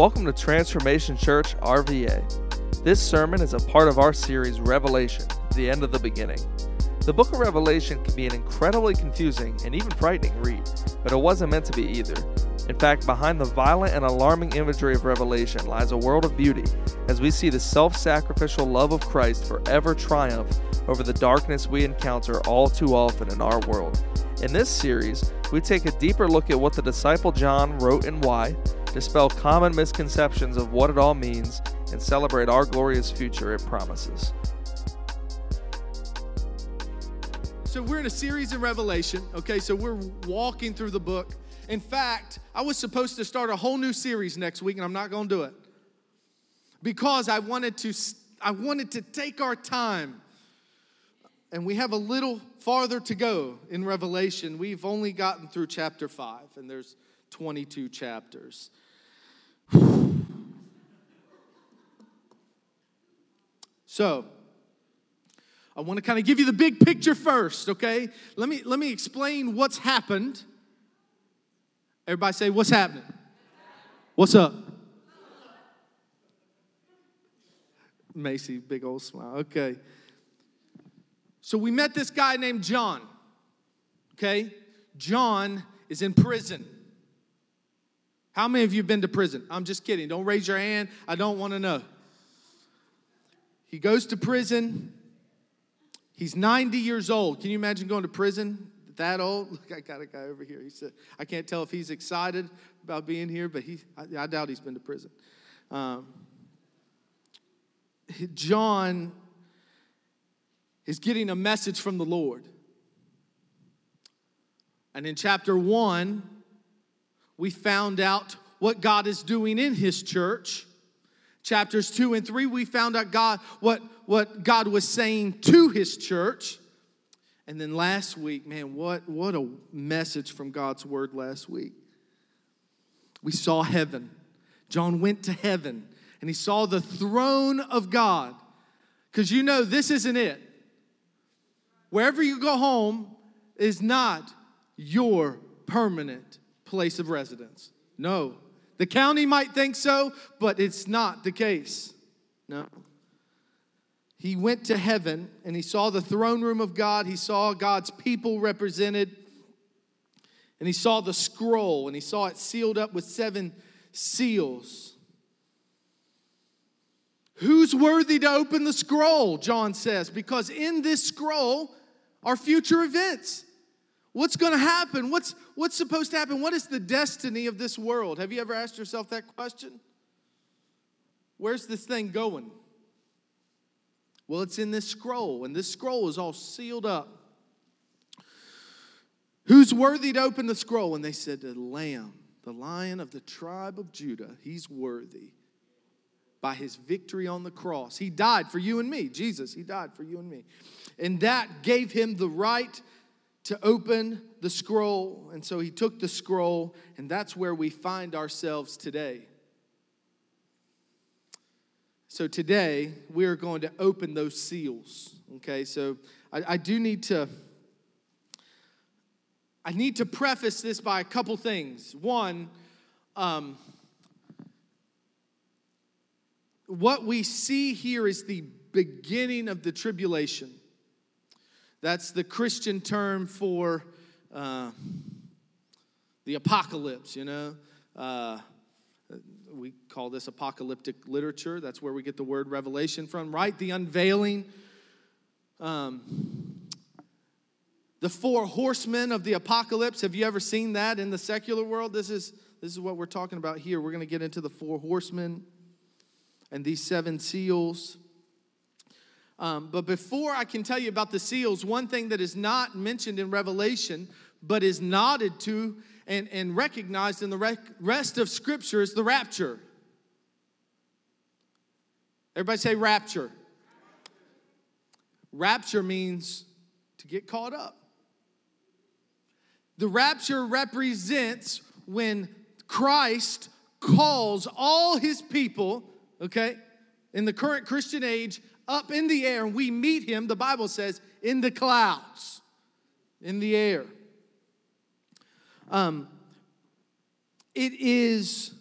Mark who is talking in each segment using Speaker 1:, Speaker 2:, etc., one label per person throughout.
Speaker 1: Welcome to Transformation Church RVA. This sermon is a part of our series Revelation, the end of the beginning. The book of Revelation can be an incredibly confusing and even frightening read, but it wasn't meant to be either. In fact, behind the violent and alarming imagery of Revelation lies a world of beauty as we see the self sacrificial love of Christ forever triumph over the darkness we encounter all too often in our world. In this series, we take a deeper look at what the disciple John wrote and why, dispel common misconceptions of what it all means, and celebrate our glorious future it promises.
Speaker 2: So, we're in a series in Revelation, okay? So, we're walking through the book. In fact, I was supposed to start a whole new series next week, and I'm not gonna do it because I wanted to, I wanted to take our time and we have a little farther to go in Revelation. We've only gotten through chapter 5, and there's 22 chapters. so, I want to kind of give you the big picture first, okay? Let me let me explain what's happened. Everybody say what's happening? What's up? Macy, big old smile. Okay. So we met this guy named John. Okay? John is in prison. How many of you have been to prison? I'm just kidding. Don't raise your hand. I don't want to know. He goes to prison. He's 90 years old. Can you imagine going to prison that old? Look, I got a guy over here. He said, I can't tell if he's excited about being here, but he, I, I doubt he's been to prison. Um, John is getting a message from the Lord. And in chapter one, we found out what God is doing in his church. Chapters two and three, we found out God what, what God was saying to his church. And then last week, man, what, what a message from God's word last week. We saw heaven. John went to heaven and he saw the throne of God. Because you know, this isn't it wherever you go home is not your permanent place of residence. No. The county might think so, but it's not the case. No. He went to heaven and he saw the throne room of God. He saw God's people represented. And he saw the scroll and he saw it sealed up with seven seals. Who's worthy to open the scroll? John says, because in this scroll are future events. What's going to happen? What's, what's supposed to happen? What is the destiny of this world? Have you ever asked yourself that question? Where's this thing going? Well, it's in this scroll, and this scroll is all sealed up. Who's worthy to open the scroll? And they said, The Lamb, the lion of the tribe of Judah, he's worthy by his victory on the cross. He died for you and me. Jesus, he died for you and me. And that gave him the right to open the scroll. And so he took the scroll, and that's where we find ourselves today. So today, we are going to open those seals. Okay, so I, I do need to. I need to preface this by a couple things. One, um, what we see here is the beginning of the tribulation. That's the Christian term for uh, the apocalypse, you know. Uh, we call this apocalyptic literature. That's where we get the word revelation from, right? The unveiling. Um, the four horsemen of the apocalypse. Have you ever seen that in the secular world? This is, this is what we're talking about here. We're going to get into the four horsemen and these seven seals. Um, but before I can tell you about the seals, one thing that is not mentioned in Revelation, but is nodded to and, and recognized in the rec- rest of Scripture is the rapture. Everybody say rapture. Rapture means to get caught up. The rapture represents when Christ calls all his people okay, in the current Christian age, up in the air, and we meet him, the Bible says, in the clouds, in the air. Um, it is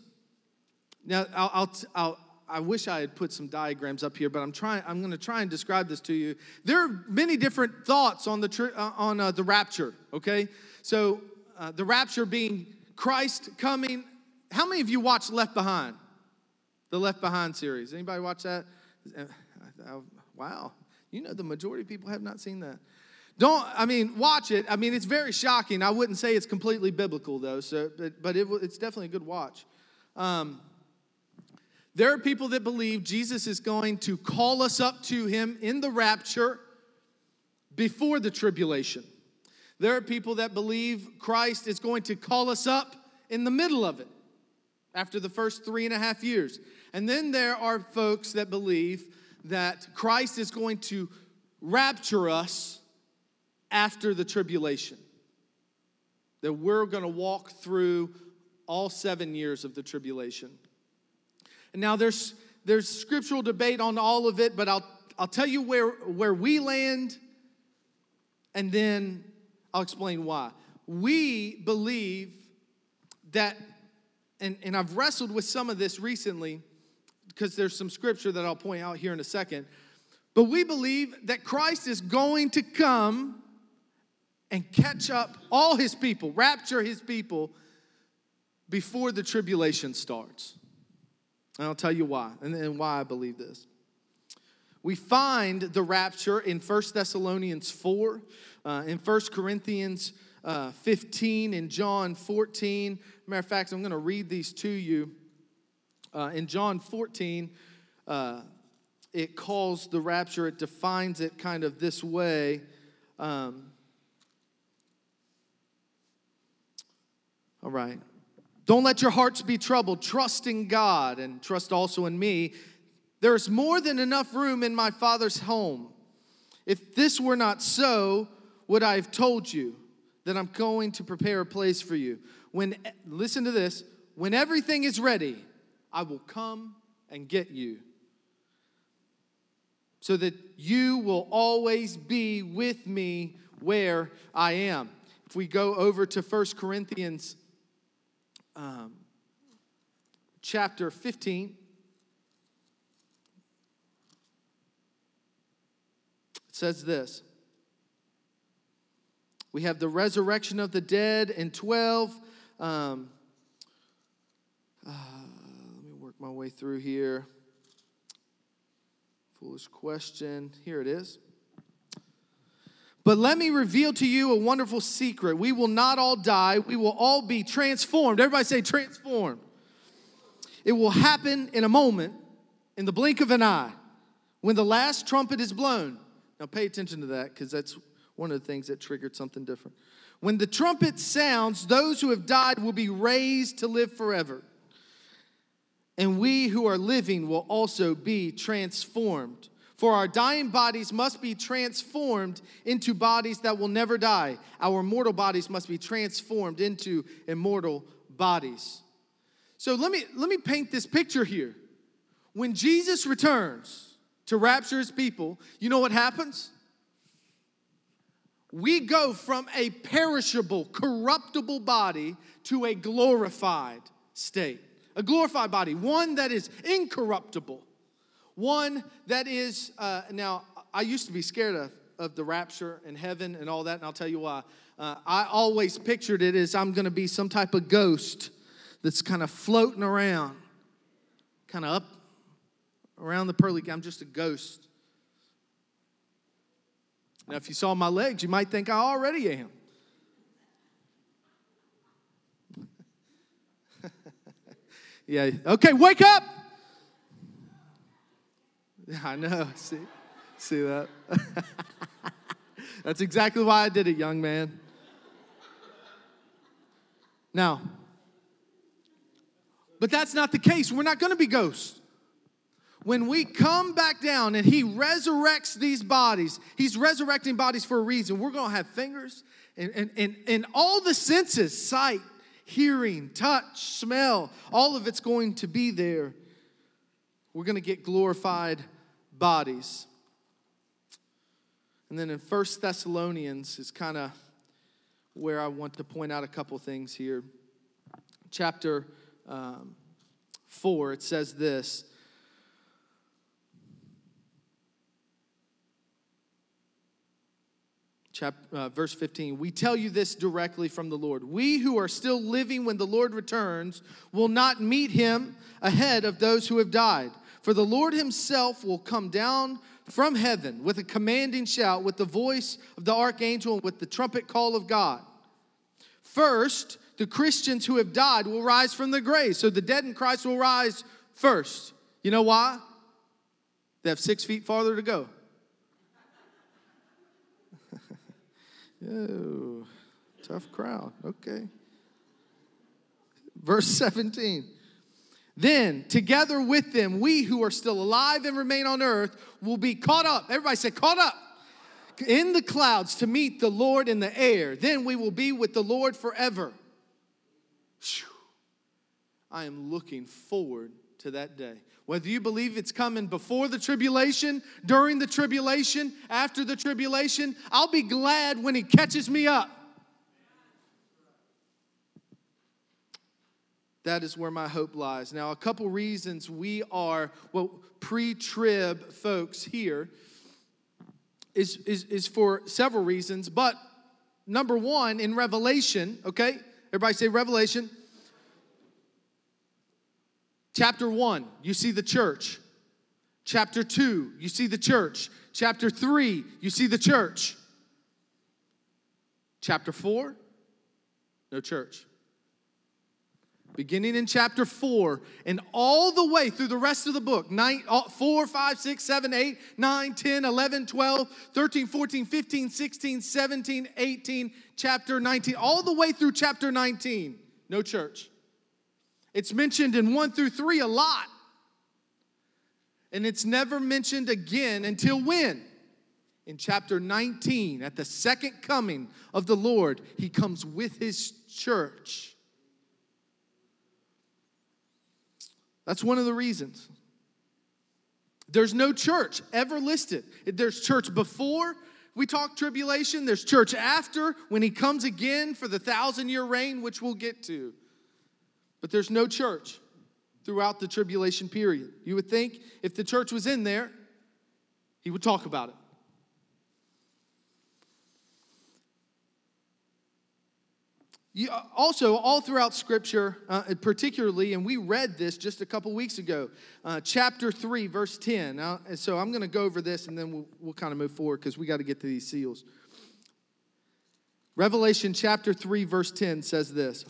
Speaker 2: Now, I'll, I'll, I'll, I wish I had put some diagrams up here, but I'm trying. I'm going to try and describe this to you. There are many different thoughts on the tri- uh, on uh, the rapture. Okay, so uh, the rapture being Christ coming. How many of you watched Left Behind? The Left Behind series. Anybody watch that? Uh, wow, you know the majority of people have not seen that. Don't, I mean, watch it. I mean, it's very shocking. I wouldn't say it's completely biblical, though, so, but, but it, it's definitely a good watch. Um, there are people that believe Jesus is going to call us up to him in the rapture before the tribulation. There are people that believe Christ is going to call us up in the middle of it after the first three and a half years. And then there are folks that believe that Christ is going to rapture us after the tribulation. That we're going to walk through all seven years of the tribulation. And now there's there's scriptural debate on all of it, but I'll I'll tell you where where we land, and then I'll explain why. We believe that, and, and I've wrestled with some of this recently, because there's some scripture that I'll point out here in a second. But we believe that Christ is going to come and catch up all his people, rapture his people before the tribulation starts. And I'll tell you why, and, and why I believe this. We find the rapture in 1 Thessalonians 4, uh, in 1 Corinthians uh, 15, in John 14. Matter of fact, I'm going to read these to you. Uh, in John 14, uh, it calls the rapture, it defines it kind of this way. Um, All right. Don't let your hearts be troubled. Trust in God and trust also in me. There is more than enough room in my Father's home. If this were not so, would I have told you that I'm going to prepare a place for you? When listen to this, when everything is ready, I will come and get you. So that you will always be with me where I am. If we go over to First Corinthians um, chapter 15. It says this We have the resurrection of the dead in 12. Um, uh, my way through here. Foolish question. Here it is. But let me reveal to you a wonderful secret. We will not all die, we will all be transformed. Everybody say, transformed. It will happen in a moment, in the blink of an eye, when the last trumpet is blown. Now, pay attention to that because that's one of the things that triggered something different. When the trumpet sounds, those who have died will be raised to live forever. And we who are living will also be transformed. For our dying bodies must be transformed into bodies that will never die. Our mortal bodies must be transformed into immortal bodies. So let me, let me paint this picture here. When Jesus returns to rapture his people, you know what happens? We go from a perishable, corruptible body to a glorified state. A glorified body, one that is incorruptible one that is, uh, now, I used to be scared of, of the rapture and heaven and all that, and I'll tell you why. Uh, I always pictured it as I'm going to be some type of ghost that's kind of floating around, kind of up around the pearly. I'm just a ghost. Now, if you saw my legs, you might think I already am. Yeah, okay, wake up! Yeah, I know. See? See that? That's exactly why I did it, young man. Now, but that's not the case. We're not going to be ghosts. When we come back down and He resurrects these bodies, He's resurrecting bodies for a reason. We're going to have fingers and, and, and, and all the senses sight, hearing, touch, smell all of it's going to be there. We're going to get glorified bodies. And then in First Thessalonians is kind of where I want to point out a couple things here. Chapter um, 4, it says this. Chapter, uh, verse 15, we tell you this directly from the Lord. We who are still living when the Lord returns will not meet him ahead of those who have died. For the Lord himself will come down from heaven with a commanding shout, with the voice of the archangel, and with the trumpet call of God. First, the Christians who have died will rise from the grave. So the dead in Christ will rise first. You know why? They have six feet farther to go. Oh, tough crowd. Okay. Verse 17. Then, together with them, we who are still alive and remain on earth will be caught up. Everybody say, caught up in the clouds to meet the Lord in the air. Then we will be with the Lord forever. I am looking forward to that day. Whether you believe it's coming before the tribulation, during the tribulation, after the tribulation, I'll be glad when He catches me up. That is where my hope lies. Now, a couple reasons we are, well, pre trib folks here is, is, is for several reasons, but number one, in Revelation, okay? Everybody say Revelation. Chapter one, you see the church. Chapter two, you see the church. Chapter three, you see the church. Chapter four, no church beginning in chapter 4 and all the way through the rest of the book 9, uh, 4 5 6 7 8 9 10 11 12 13 14 15 16 17 18 chapter 19 all the way through chapter 19 no church it's mentioned in 1 through 3 a lot and it's never mentioned again until when in chapter 19 at the second coming of the lord he comes with his church That's one of the reasons. There's no church ever listed. There's church before we talk tribulation, there's church after when he comes again for the thousand year reign, which we'll get to. But there's no church throughout the tribulation period. You would think if the church was in there, he would talk about it. You, uh, also, all throughout Scripture, uh, particularly, and we read this just a couple weeks ago, uh, chapter 3, verse 10. Now, so I'm going to go over this and then we'll, we'll kind of move forward because we got to get to these seals. Revelation chapter 3, verse 10 says this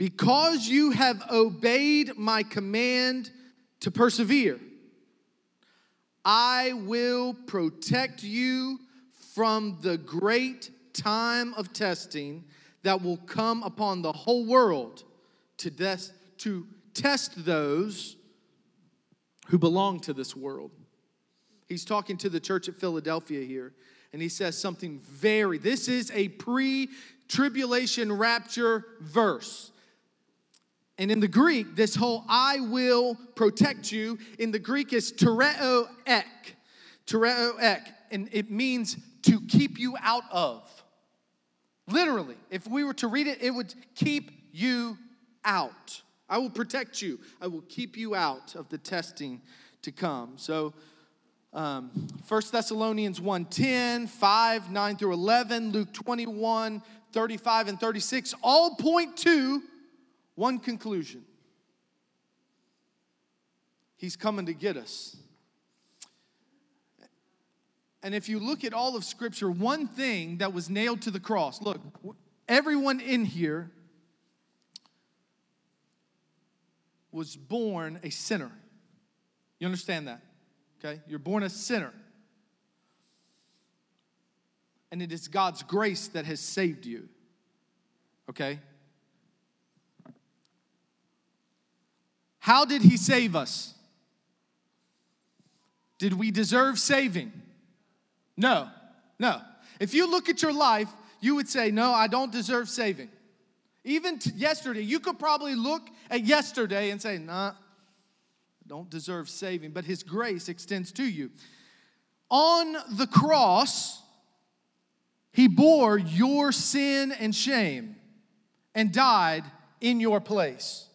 Speaker 2: Because you have obeyed my command to persevere, I will protect you from the great time of testing that will come upon the whole world to, des- to test those who belong to this world. He's talking to the church at Philadelphia here, and he says something very, this is a pre tribulation rapture verse. And in the Greek, this whole I will protect you, in the Greek is tereo ek. Tereo ek. And it means to keep you out of. Literally, if we were to read it, it would keep you out. I will protect you. I will keep you out of the testing to come. So, um, 1 Thessalonians 1 10, 5, 9 through 11, Luke 21, 35, and 36 all point to one conclusion He's coming to get us. And if you look at all of Scripture, one thing that was nailed to the cross look, everyone in here was born a sinner. You understand that? Okay? You're born a sinner. And it is God's grace that has saved you. Okay? How did He save us? Did we deserve saving? No, no. If you look at your life, you would say, No, I don't deserve saving. Even t- yesterday, you could probably look at yesterday and say, Nah, I don't deserve saving, but His grace extends to you. On the cross, He bore your sin and shame and died in your place.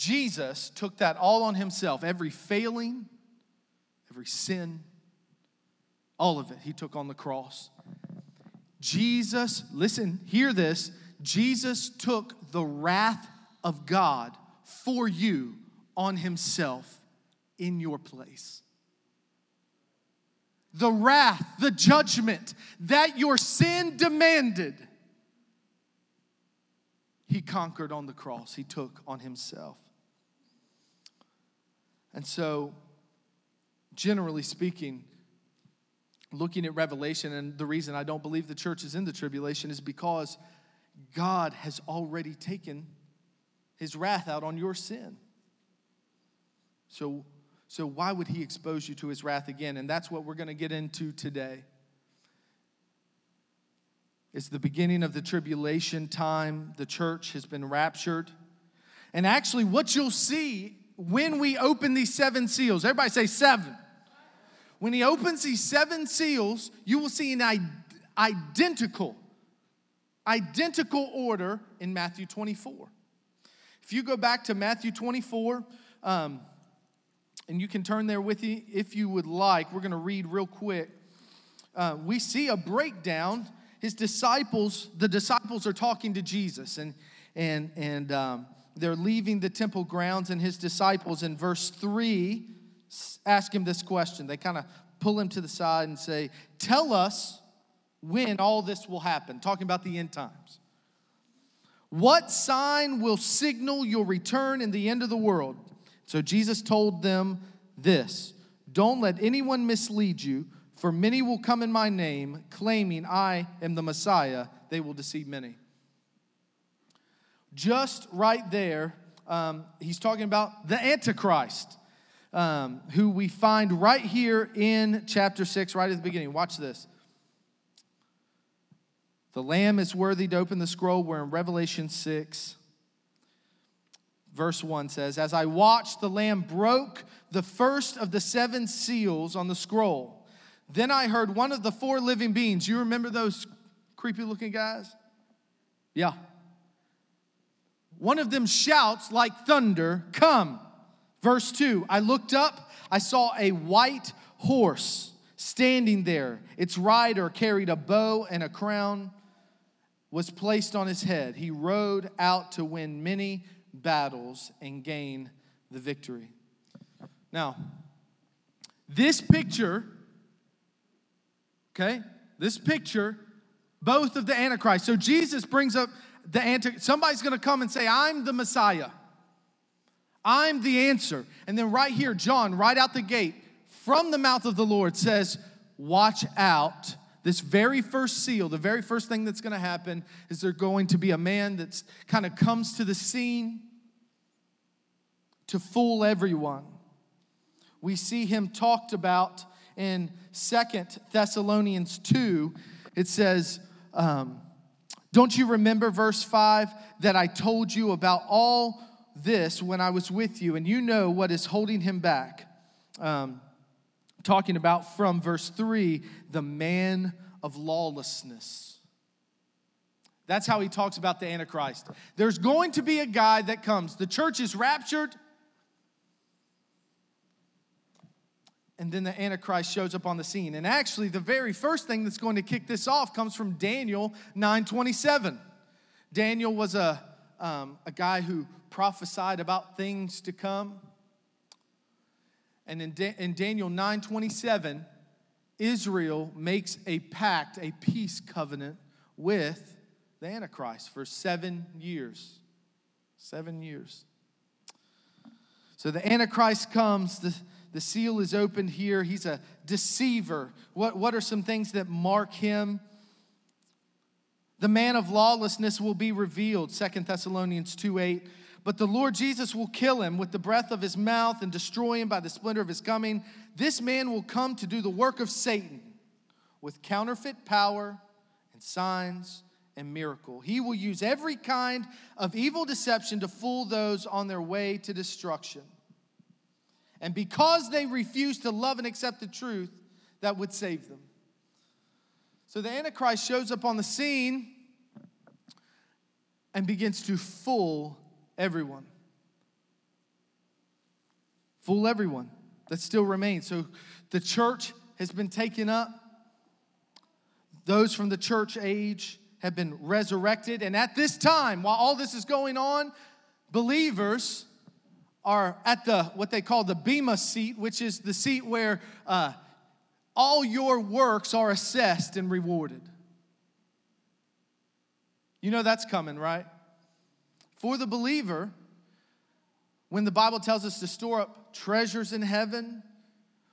Speaker 2: Jesus took that all on himself. Every failing, every sin, all of it, he took on the cross. Jesus, listen, hear this. Jesus took the wrath of God for you on himself in your place. The wrath, the judgment that your sin demanded, he conquered on the cross, he took on himself. And so, generally speaking, looking at Revelation, and the reason I don't believe the church is in the tribulation is because God has already taken his wrath out on your sin. So, so why would he expose you to his wrath again? And that's what we're going to get into today. It's the beginning of the tribulation time. The church has been raptured. And actually, what you'll see when we open these seven seals, everybody say seven. When he opens these seven seals, you will see an identical, identical order in Matthew 24. If you go back to Matthew 24, um, and you can turn there with you if you would like, we're going to read real quick. Uh, we see a breakdown. His disciples, the disciples are talking to Jesus, and and and um, they're leaving the temple grounds, and his disciples in verse three ask him this question. They kind of pull him to the side and say, Tell us when all this will happen, talking about the end times. What sign will signal your return in the end of the world? So Jesus told them this Don't let anyone mislead you, for many will come in my name, claiming I am the Messiah. They will deceive many. Just right there, um, he's talking about the Antichrist um, who we find right here in chapter 6, right at the beginning. Watch this. The Lamb is worthy to open the scroll. We're in Revelation 6. Verse 1 says, As I watched, the Lamb broke the first of the seven seals on the scroll. Then I heard one of the four living beings. You remember those creepy looking guys? Yeah. One of them shouts like thunder, Come. Verse 2 I looked up, I saw a white horse standing there. Its rider carried a bow and a crown was placed on his head. He rode out to win many battles and gain the victory. Now, this picture, okay, this picture, both of the Antichrist. So Jesus brings up the Antichrist. Somebody's going to come and say, I'm the Messiah. I'm the answer. And then right here, John, right out the gate, from the mouth of the Lord says, Watch out. This very first seal, the very first thing that's going to happen is there's going to be a man that kind of comes to the scene to fool everyone. We see him talked about in Second Thessalonians 2. It says, um, Don't you remember, verse 5, that I told you about all this when I was with you, and you know what is holding him back. Um, talking about from verse 3 the man of lawlessness. That's how he talks about the Antichrist. There's going to be a guy that comes. The church is raptured, and then the Antichrist shows up on the scene. And actually, the very first thing that's going to kick this off comes from Daniel 9:27. Daniel was a, um, a guy who prophesied about things to come. And in, da- in Daniel 9:27, Israel makes a pact, a peace covenant with the Antichrist for seven years. Seven years. So the Antichrist comes, the, the seal is opened here. He's a deceiver. What, what are some things that mark him? The man of lawlessness will be revealed, Second Thessalonians 2 8. But the Lord Jesus will kill him with the breath of his mouth and destroy him by the splendor of his coming. This man will come to do the work of Satan with counterfeit power and signs and miracle. He will use every kind of evil deception to fool those on their way to destruction. And because they refuse to love and accept the truth, that would save them. So the Antichrist shows up on the scene and begins to fool everyone. fool everyone. That still remains. So the church has been taken up. Those from the church age have been resurrected. And at this time, while all this is going on, believers are at the what they call the Bema seat, which is the seat where uh, all your works are assessed and rewarded. You know that's coming, right? For the believer, when the Bible tells us to store up treasures in heaven,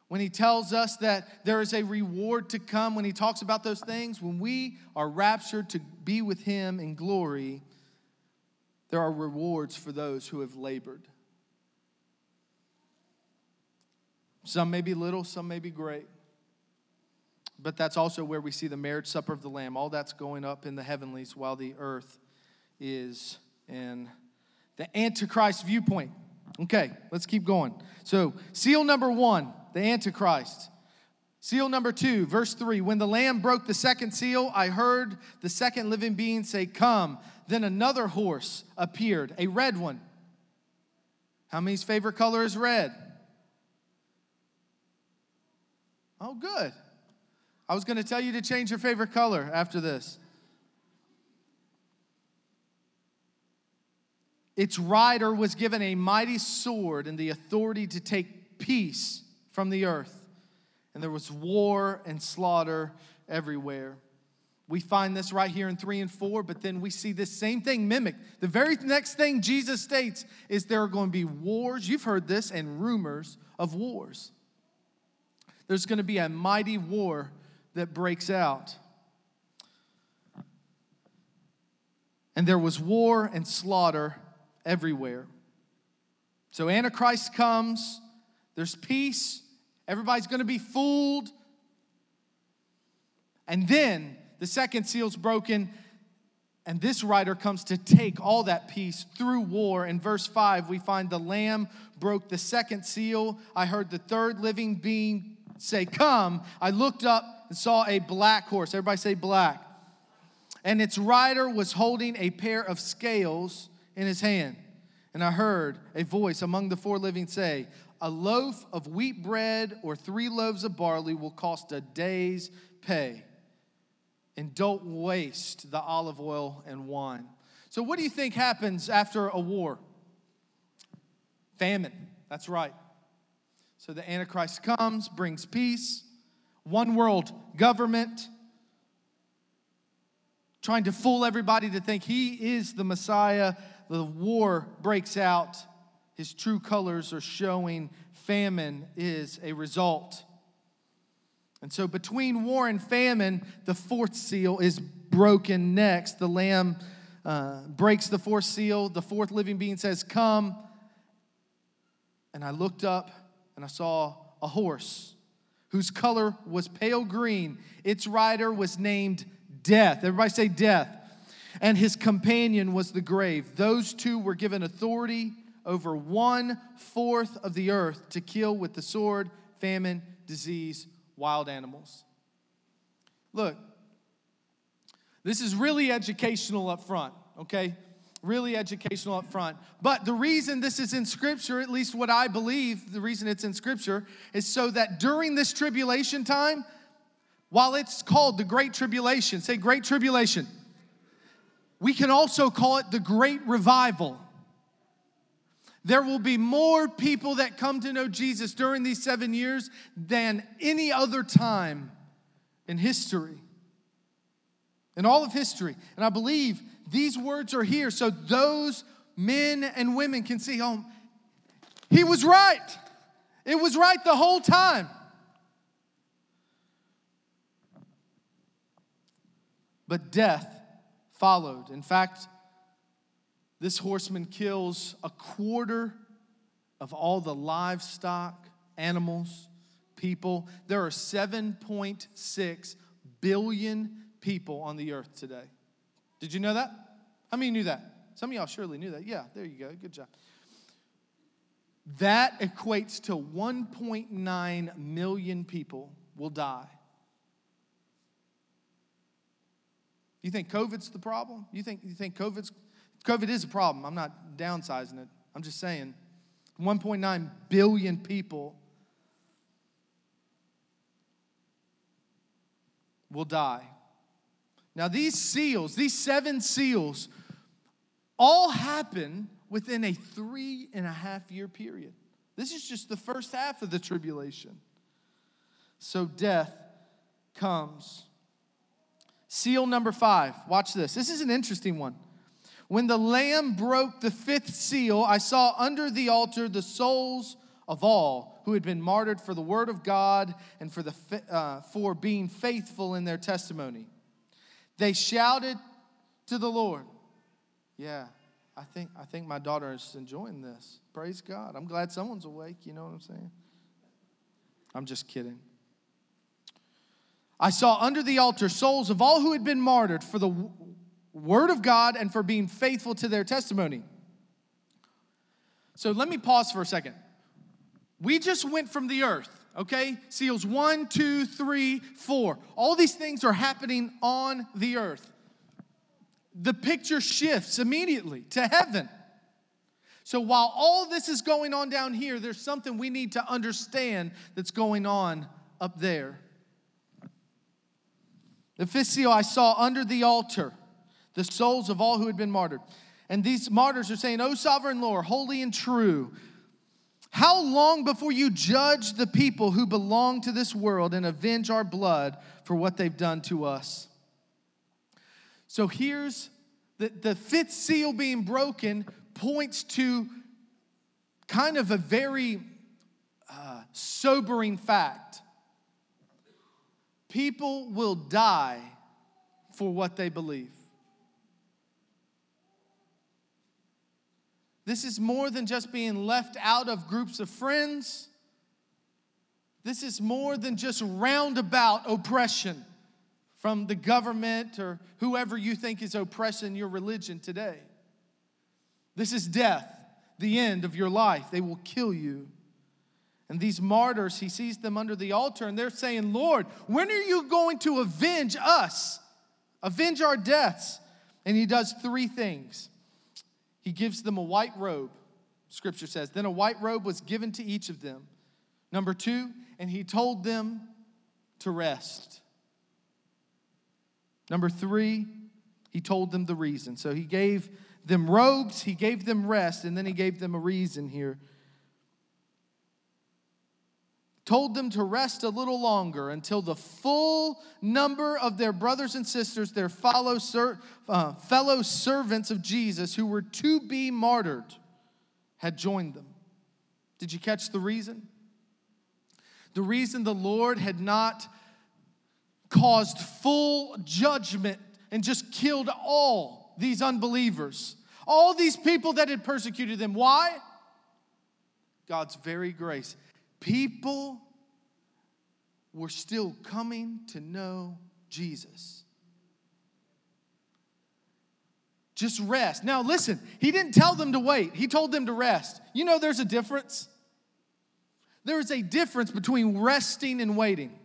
Speaker 2: when he tells us that there is a reward to come, when he talks about those things, when we are raptured to be with him in glory, there are rewards for those who have labored. Some may be little, some may be great. But that's also where we see the marriage supper of the Lamb. All that's going up in the heavenlies while the earth is in the Antichrist viewpoint. Okay, let's keep going. So, seal number one, the Antichrist. Seal number two, verse three. When the Lamb broke the second seal, I heard the second living being say, Come. Then another horse appeared, a red one. How many's favorite color is red? Oh, good. I was going to tell you to change your favorite color after this. Its rider was given a mighty sword and the authority to take peace from the earth. And there was war and slaughter everywhere. We find this right here in 3 and 4, but then we see this same thing mimicked. The very next thing Jesus states is there are going to be wars. You've heard this, and rumors of wars. There's going to be a mighty war that breaks out. And there was war and slaughter everywhere. So Antichrist comes, there's peace, everybody's going to be fooled. And then the second seal's broken, and this rider comes to take all that peace through war. In verse 5, we find the Lamb broke the second seal. I heard the third living being say, Come. I looked up and saw a black horse. Everybody say black. And its rider was holding a pair of scales in his hand. And I heard a voice among the four living say, A loaf of wheat bread or three loaves of barley will cost a day's pay. And don't waste the olive oil and wine. So, what do you think happens after a war? Famine. That's right. So the Antichrist comes, brings peace, one world government, trying to fool everybody to think he is the Messiah. The war breaks out, his true colors are showing. Famine is a result. And so, between war and famine, the fourth seal is broken next. The lamb uh, breaks the fourth seal. The fourth living being says, Come. And I looked up and I saw a horse whose color was pale green. Its rider was named Death. Everybody say Death. And his companion was the grave. Those two were given authority over one fourth of the earth to kill with the sword, famine, disease, wild animals. Look, this is really educational up front, okay? Really educational up front. But the reason this is in Scripture, at least what I believe, the reason it's in Scripture, is so that during this tribulation time, while it's called the Great Tribulation, say Great Tribulation, we can also call it the Great Revival. There will be more people that come to know Jesus during these seven years than any other time in history, in all of history. And I believe these words are here so those men and women can see, oh, he was right. It was right the whole time. But death followed. In fact, this horseman kills a quarter of all the livestock, animals, people. There are 7.6 billion people on the earth today. Did you know that? How many knew that? Some of y'all surely knew that. Yeah, there you go. Good job. That equates to 1.9 million people will die. You think COVID's the problem? You think you think COVID's COVID is a problem. I'm not downsizing it. I'm just saying 1.9 billion people will die. Now, these seals, these seven seals, all happen within a three and a half year period. This is just the first half of the tribulation. So death comes. Seal number five. Watch this. This is an interesting one. When the Lamb broke the fifth seal, I saw under the altar the souls of all who had been martyred for the word of God and for, the, uh, for being faithful in their testimony. They shouted to the Lord. Yeah, I think, I think my daughter is enjoying this. Praise God. I'm glad someone's awake. You know what I'm saying? I'm just kidding. I saw under the altar souls of all who had been martyred for the word of God and for being faithful to their testimony. So let me pause for a second. We just went from the earth, okay? Seals one, two, three, four. All these things are happening on the earth. The picture shifts immediately to heaven. So while all this is going on down here, there's something we need to understand that's going on up there. The fifth seal I saw under the altar the souls of all who had been martyred. And these martyrs are saying, O sovereign Lord, holy and true, how long before you judge the people who belong to this world and avenge our blood for what they've done to us? So here's the, the fifth seal being broken points to kind of a very uh, sobering fact. People will die for what they believe. This is more than just being left out of groups of friends. This is more than just roundabout oppression from the government or whoever you think is oppressing your religion today. This is death, the end of your life. They will kill you. And these martyrs, he sees them under the altar and they're saying, Lord, when are you going to avenge us? Avenge our deaths. And he does three things he gives them a white robe, scripture says. Then a white robe was given to each of them. Number two, and he told them to rest. Number three, he told them the reason. So he gave them robes, he gave them rest, and then he gave them a reason here told them to rest a little longer until the full number of their brothers and sisters, their fellow, ser- uh, fellow servants of Jesus who were to be martyred, had joined them. Did you catch the reason? The reason the Lord had not caused full judgment and just killed all these unbelievers, all these people that had persecuted them. Why? God's very grace. People were still coming to know Jesus. Just rest. Now, listen, he didn't tell them to wait, he told them to rest. You know, there's a difference. There is a difference between resting and waiting.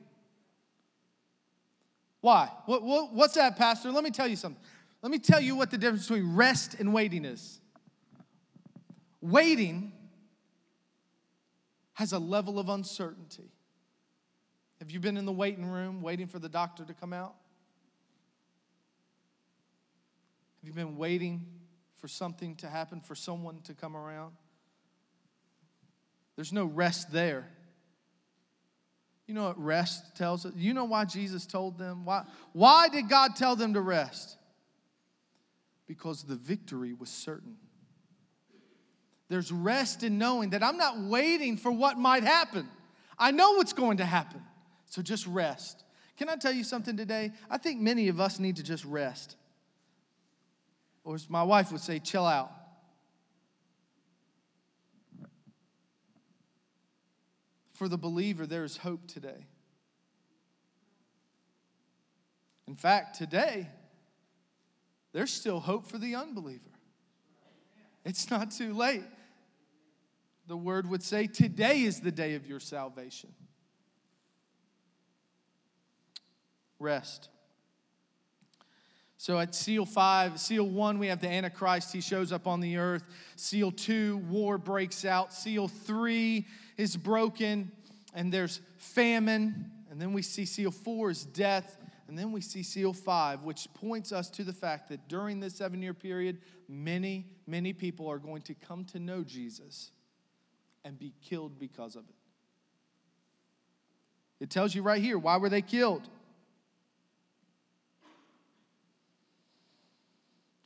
Speaker 2: Why? What, what, what's that, Pastor? Let me tell you something. Let me tell you what the difference between rest and waiting is. Waiting has a level of uncertainty. Have you been in the waiting room waiting for the doctor to come out? Have you been waiting for something to happen, for someone to come around? There's no rest there. You know what rest tells us? You know why Jesus told them? Why, why did God tell them to rest? Because the victory was certain. There's rest in knowing that I'm not waiting for what might happen. I know what's going to happen. So just rest. Can I tell you something today? I think many of us need to just rest. Or as my wife would say, chill out. For the believer, there is hope today. In fact, today, there's still hope for the unbeliever. It's not too late the word would say, Today is the day of your salvation. Rest. So at seal five, seal one, we have the Antichrist. He shows up on the earth. Seal two, war breaks out. Seal three is broken, and there's famine. And then we see seal four is death. And then we see seal five, which points us to the fact that during this seven year period, many, many people are going to come to know Jesus and be killed because of it. It tells you right here why were they killed?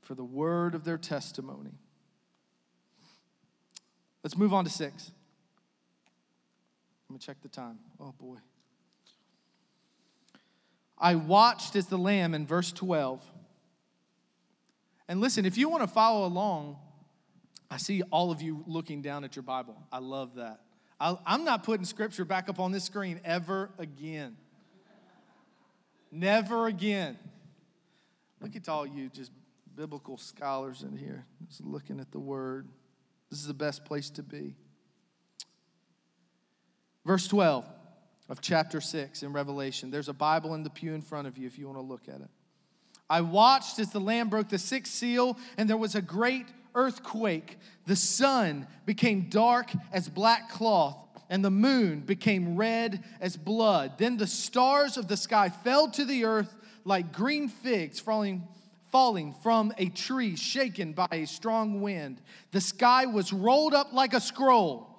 Speaker 2: For the word of their testimony. Let's move on to six. Let me check the time. Oh boy. I watched as the lamb in verse 12. And listen, if you want to follow along, I see all of you looking down at your Bible. I love that. i am not putting scripture back up on this screen ever again. Never again. Look at all you just biblical scholars in here, just looking at the word. This is the best place to be. Verse 12 of chapter 6 in Revelation. There's a Bible in the pew in front of you if you want to look at it. I watched as the Lamb broke the sixth seal, and there was a great earthquake. The sun became dark as black cloth, and the moon became red as blood. Then the stars of the sky fell to the earth like green figs falling, falling from a tree shaken by a strong wind. The sky was rolled up like a scroll.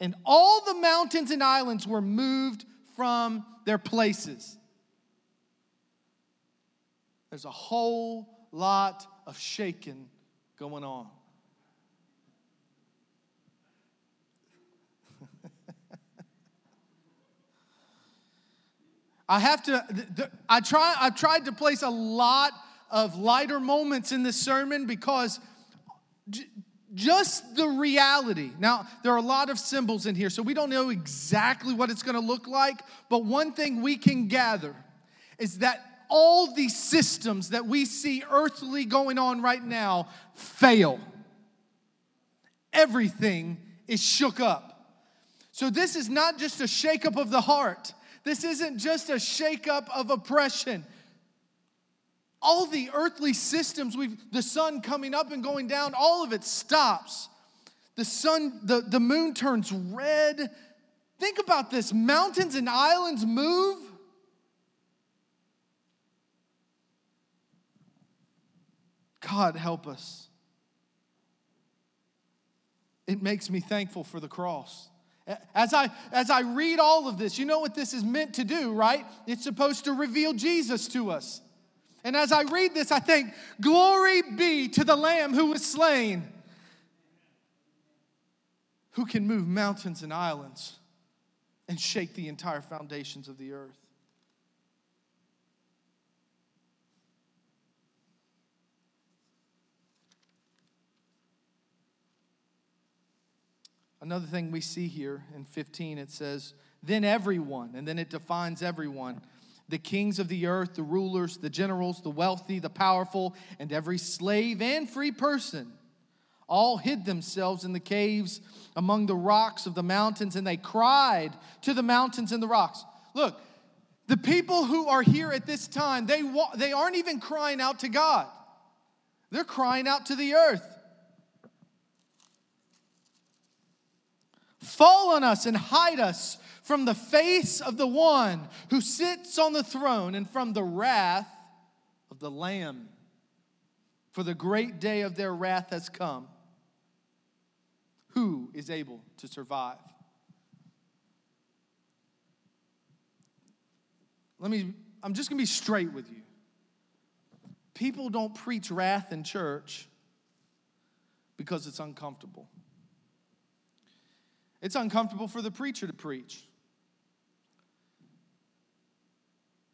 Speaker 2: And all the mountains and islands were moved from their places. There's a whole lot of shaking going on. I have to, I try, I've tried to place a lot of lighter moments in this sermon because just the reality. Now, there are a lot of symbols in here, so we don't know exactly what it's going to look like, but one thing we can gather is that all these systems that we see earthly going on right now fail. Everything is shook up. So, this is not just a shakeup of the heart. This isn't just a shakeup of oppression all the earthly systems we've the sun coming up and going down all of it stops the sun the, the moon turns red think about this mountains and islands move god help us it makes me thankful for the cross as I, as I read all of this, you know what this is meant to do, right? It's supposed to reveal Jesus to us. And as I read this, I think, Glory be to the Lamb who was slain, who can move mountains and islands and shake the entire foundations of the earth. Another thing we see here in 15, it says, Then everyone, and then it defines everyone the kings of the earth, the rulers, the generals, the wealthy, the powerful, and every slave and free person all hid themselves in the caves among the rocks of the mountains, and they cried to the mountains and the rocks. Look, the people who are here at this time, they, they aren't even crying out to God, they're crying out to the earth. Fall on us and hide us from the face of the one who sits on the throne and from the wrath of the Lamb. For the great day of their wrath has come. Who is able to survive? Let me, I'm just gonna be straight with you. People don't preach wrath in church because it's uncomfortable. It's uncomfortable for the preacher to preach.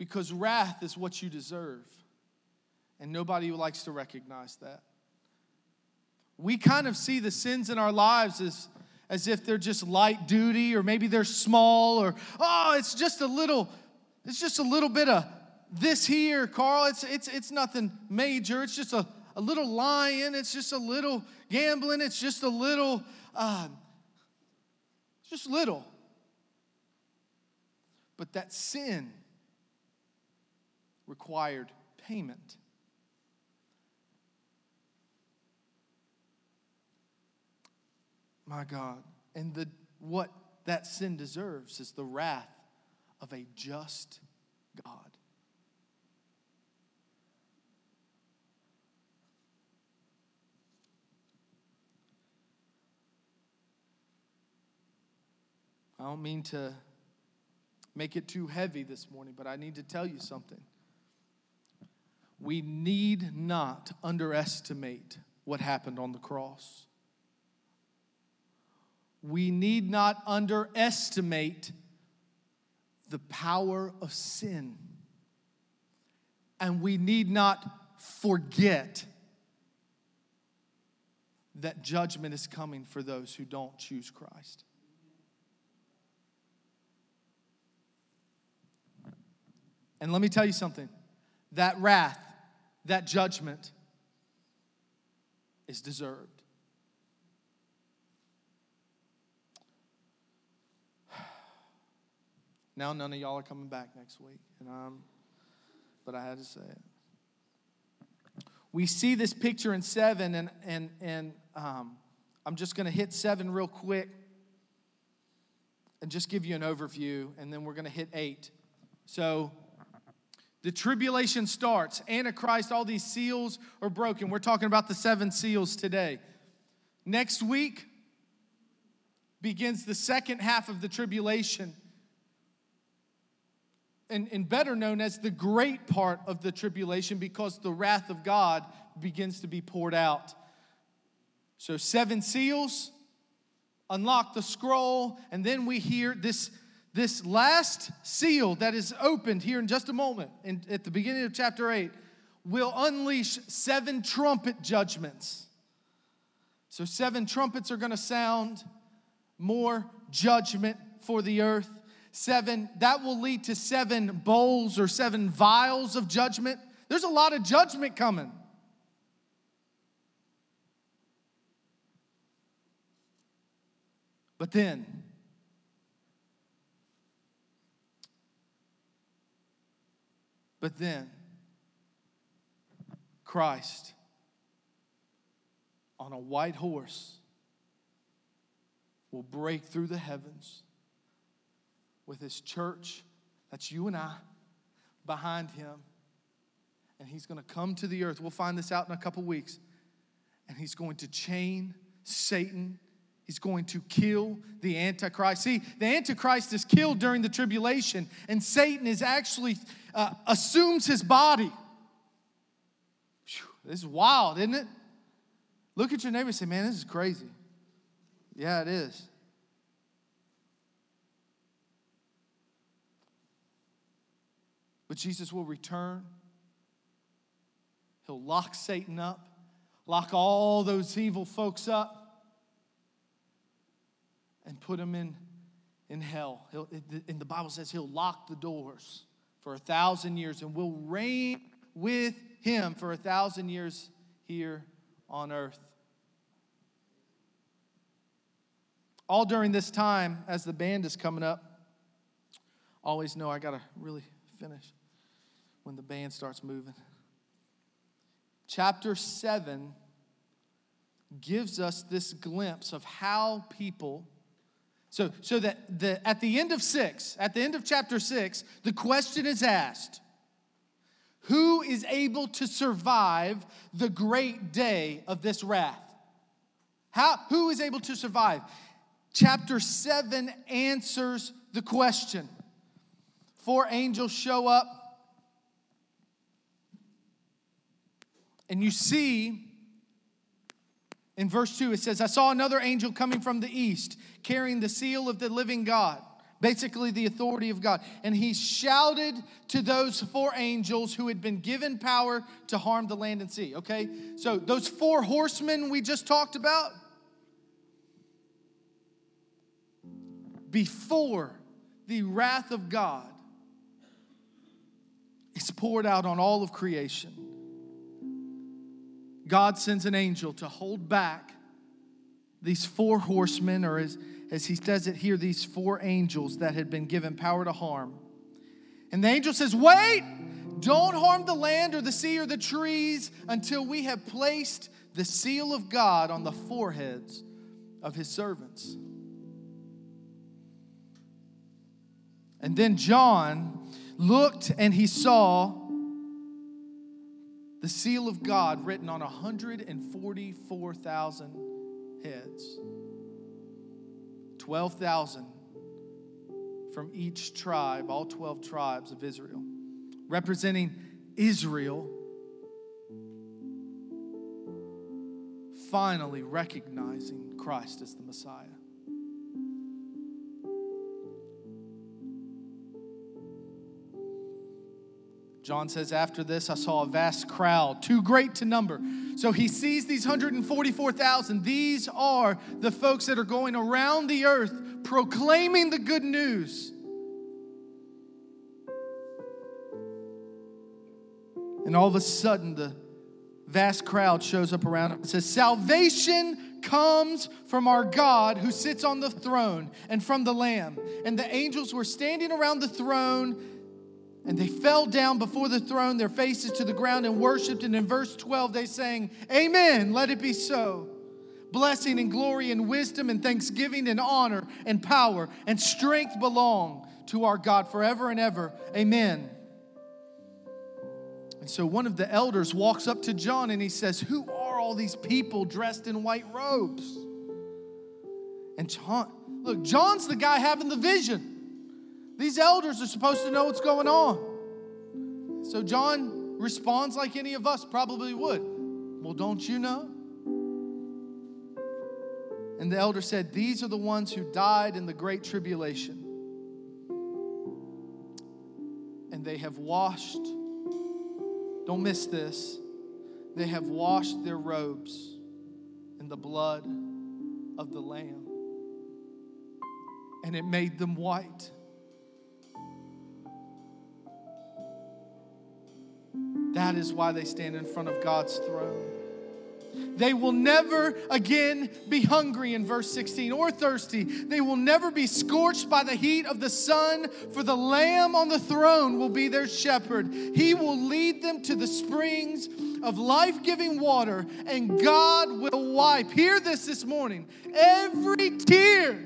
Speaker 2: because wrath is what you deserve. And nobody likes to recognize that. We kind of see the sins in our lives as, as if they're just light duty or maybe they're small or, oh, it's just a little, it's just a little bit of this here, Carl. It's, it's, it's nothing major. It's just a, a little lying. It's just a little gambling. It's just a little, uh, just little. But that sin required payment. My God. And the, what that sin deserves is the wrath of a just God. I don't mean to make it too heavy this morning, but I need to tell you something. We need not underestimate what happened on the cross. We need not underestimate the power of sin. And we need not forget that judgment is coming for those who don't choose Christ. And let me tell you something that wrath, that judgment is deserved. Now none of y'all are coming back next week, and I'm, but I had to say it. We see this picture in seven, and and and um, I'm just going to hit seven real quick, and just give you an overview, and then we're going to hit eight. So the tribulation starts. Antichrist, all these seals are broken. We're talking about the seven seals today. Next week begins the second half of the tribulation and, and better known as the great part of the tribulation because the wrath of God begins to be poured out. So, seven seals, unlock the scroll, and then we hear this, this last seal that is opened here in just a moment, in, at the beginning of chapter 8, will unleash seven trumpet judgments. So, seven trumpets are going to sound, more judgment for the earth seven, that will lead to seven bowls or seven vials of judgment. There's a lot of judgment coming. But then, but then, Christ on a white horse will break through the heavens with his church, that's you and I, behind him. And he's going to come to the earth. We'll find this out in a couple weeks. And he's going to chain Satan. He's going to kill the Antichrist. See, the Antichrist is killed during the tribulation, and Satan is actually uh, assumes his body. Whew, this is wild, isn't it? Look at your neighbor and say, Man, this is crazy. Yeah, it is. But Jesus will return. He'll lock Satan up, lock all those evil folks up, and put them in, in hell. He'll, and the Bible says he'll lock the doors for a thousand years and will reign with him for a thousand years here on earth. All during this time, as the band is coming up, always know I got to really finish when the band starts moving. Chapter 7 gives us this glimpse of how people so so that the at the end of 6 at the end of chapter 6 the question is asked who is able to survive the great day of this wrath? How who is able to survive? Chapter 7 answers the question. Four angels show up And you see in verse 2, it says, I saw another angel coming from the east, carrying the seal of the living God, basically the authority of God. And he shouted to those four angels who had been given power to harm the land and sea. Okay? So those four horsemen we just talked about, before the wrath of God is poured out on all of creation God sends an angel to hold back these four horsemen, or as, as he says it here, these four angels that had been given power to harm. And the angel says, Wait, don't harm harm the land or the sea or the trees until we have placed the seal of God on the foreheads of his servants. And then John looked and he saw the seal of God written on 144,000 heads. 12,000 from each tribe, all 12 tribes of Israel, representing Israel finally recognizing Christ as the Messiah. John says, After this, I saw a vast crowd, too great to number. So he sees these 144,000. These are the folks that are going around the earth proclaiming the good news. And all of a sudden, the vast crowd shows up around him. It says, Salvation comes from our God who sits on the throne and from the Lamb. And the angels were standing around the throne and they fell down before the throne, their faces to the ground, and worshiped. And in verse 12, they sang, Amen, let it be so. Blessing and glory and wisdom and thanksgiving and honor and power and strength belong to our God forever and ever. Amen. And so one of the elders walks up to John and he says, Who are all these people dressed in white robes? And John, look, John's the guy having the vision. These elders are supposed to know what's going on. So John responds like any of us probably would. Well, don't you know? And the elder said, These are the ones who died in the great tribulation. And they have washed, don't miss this, they have washed their robes in the blood of the Lamb. And it made them white. That is why they stand in front of God's throne. They will never again be hungry in verse 16 or thirsty. They will never be scorched by the heat of the sun, for the Lamb on the throne will be their shepherd. He will lead them to the springs of life giving water, and God will wipe, hear this this morning, every tear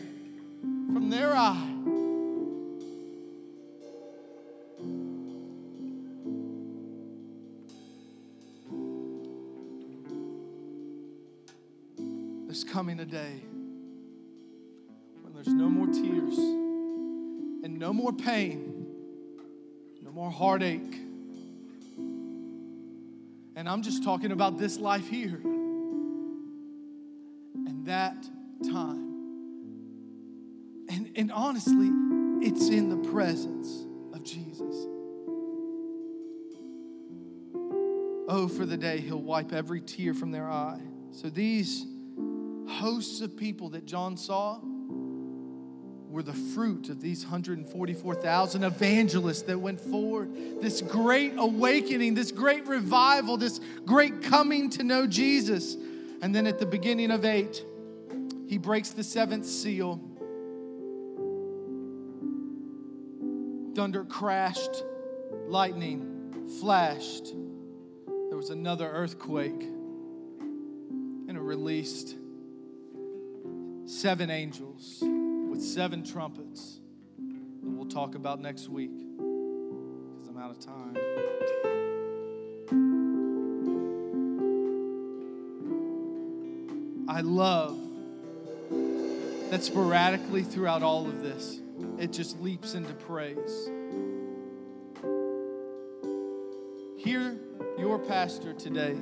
Speaker 2: from their eye. Coming a day when there's no more tears and no more pain, no more heartache. And I'm just talking about this life here. And that time. And, and honestly, it's in the presence of Jesus. Oh, for the day he'll wipe every tear from their eye. So these hosts of people that John saw were the fruit of these 144,000 evangelists that went forward. This great awakening, this great revival, this great coming to know Jesus. And then at the beginning of 8, he breaks the seventh seal. Thunder crashed, lightning flashed. There was another earthquake, and it released seven angels with seven trumpets that we'll talk about next week because I'm out of time. I love that sporadically throughout all of this, it just leaps into praise. Hear your pastor today.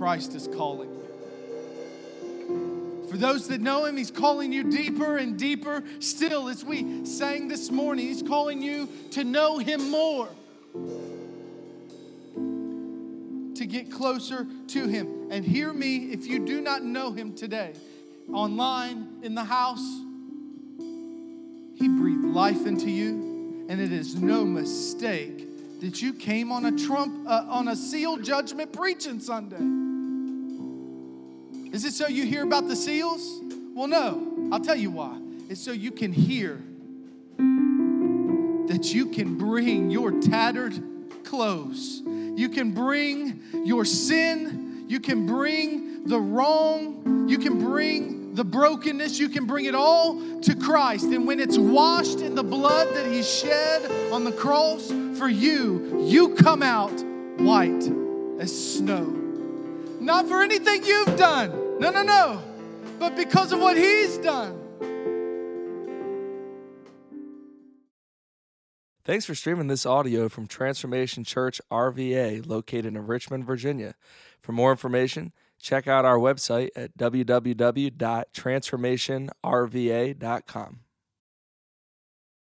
Speaker 2: Christ is calling you. For those that know Him, He's calling you deeper and deeper still. As we sang this morning, He's calling you to know Him more, to get closer to Him. And hear me if you do not know Him today, online, in the house, He breathed life into you, and it is no mistake that you came on a Trump uh, on a seal judgment preaching Sunday. Is it so you hear about the seals? Well, no. I'll tell you why. It's so you can hear that you can bring your tattered clothes, you can bring your sin, you can bring the wrong, you can bring the brokenness, you can bring it all to Christ. And when it's washed in the blood that He shed on the cross for you, you come out white as snow. Not for anything you've done, no, no, no, but because of what He's done.
Speaker 1: Thanks for streaming this audio from Transformation Church RVA, located in Richmond, Virginia. For more information, check out our website at www.transformationrva.com.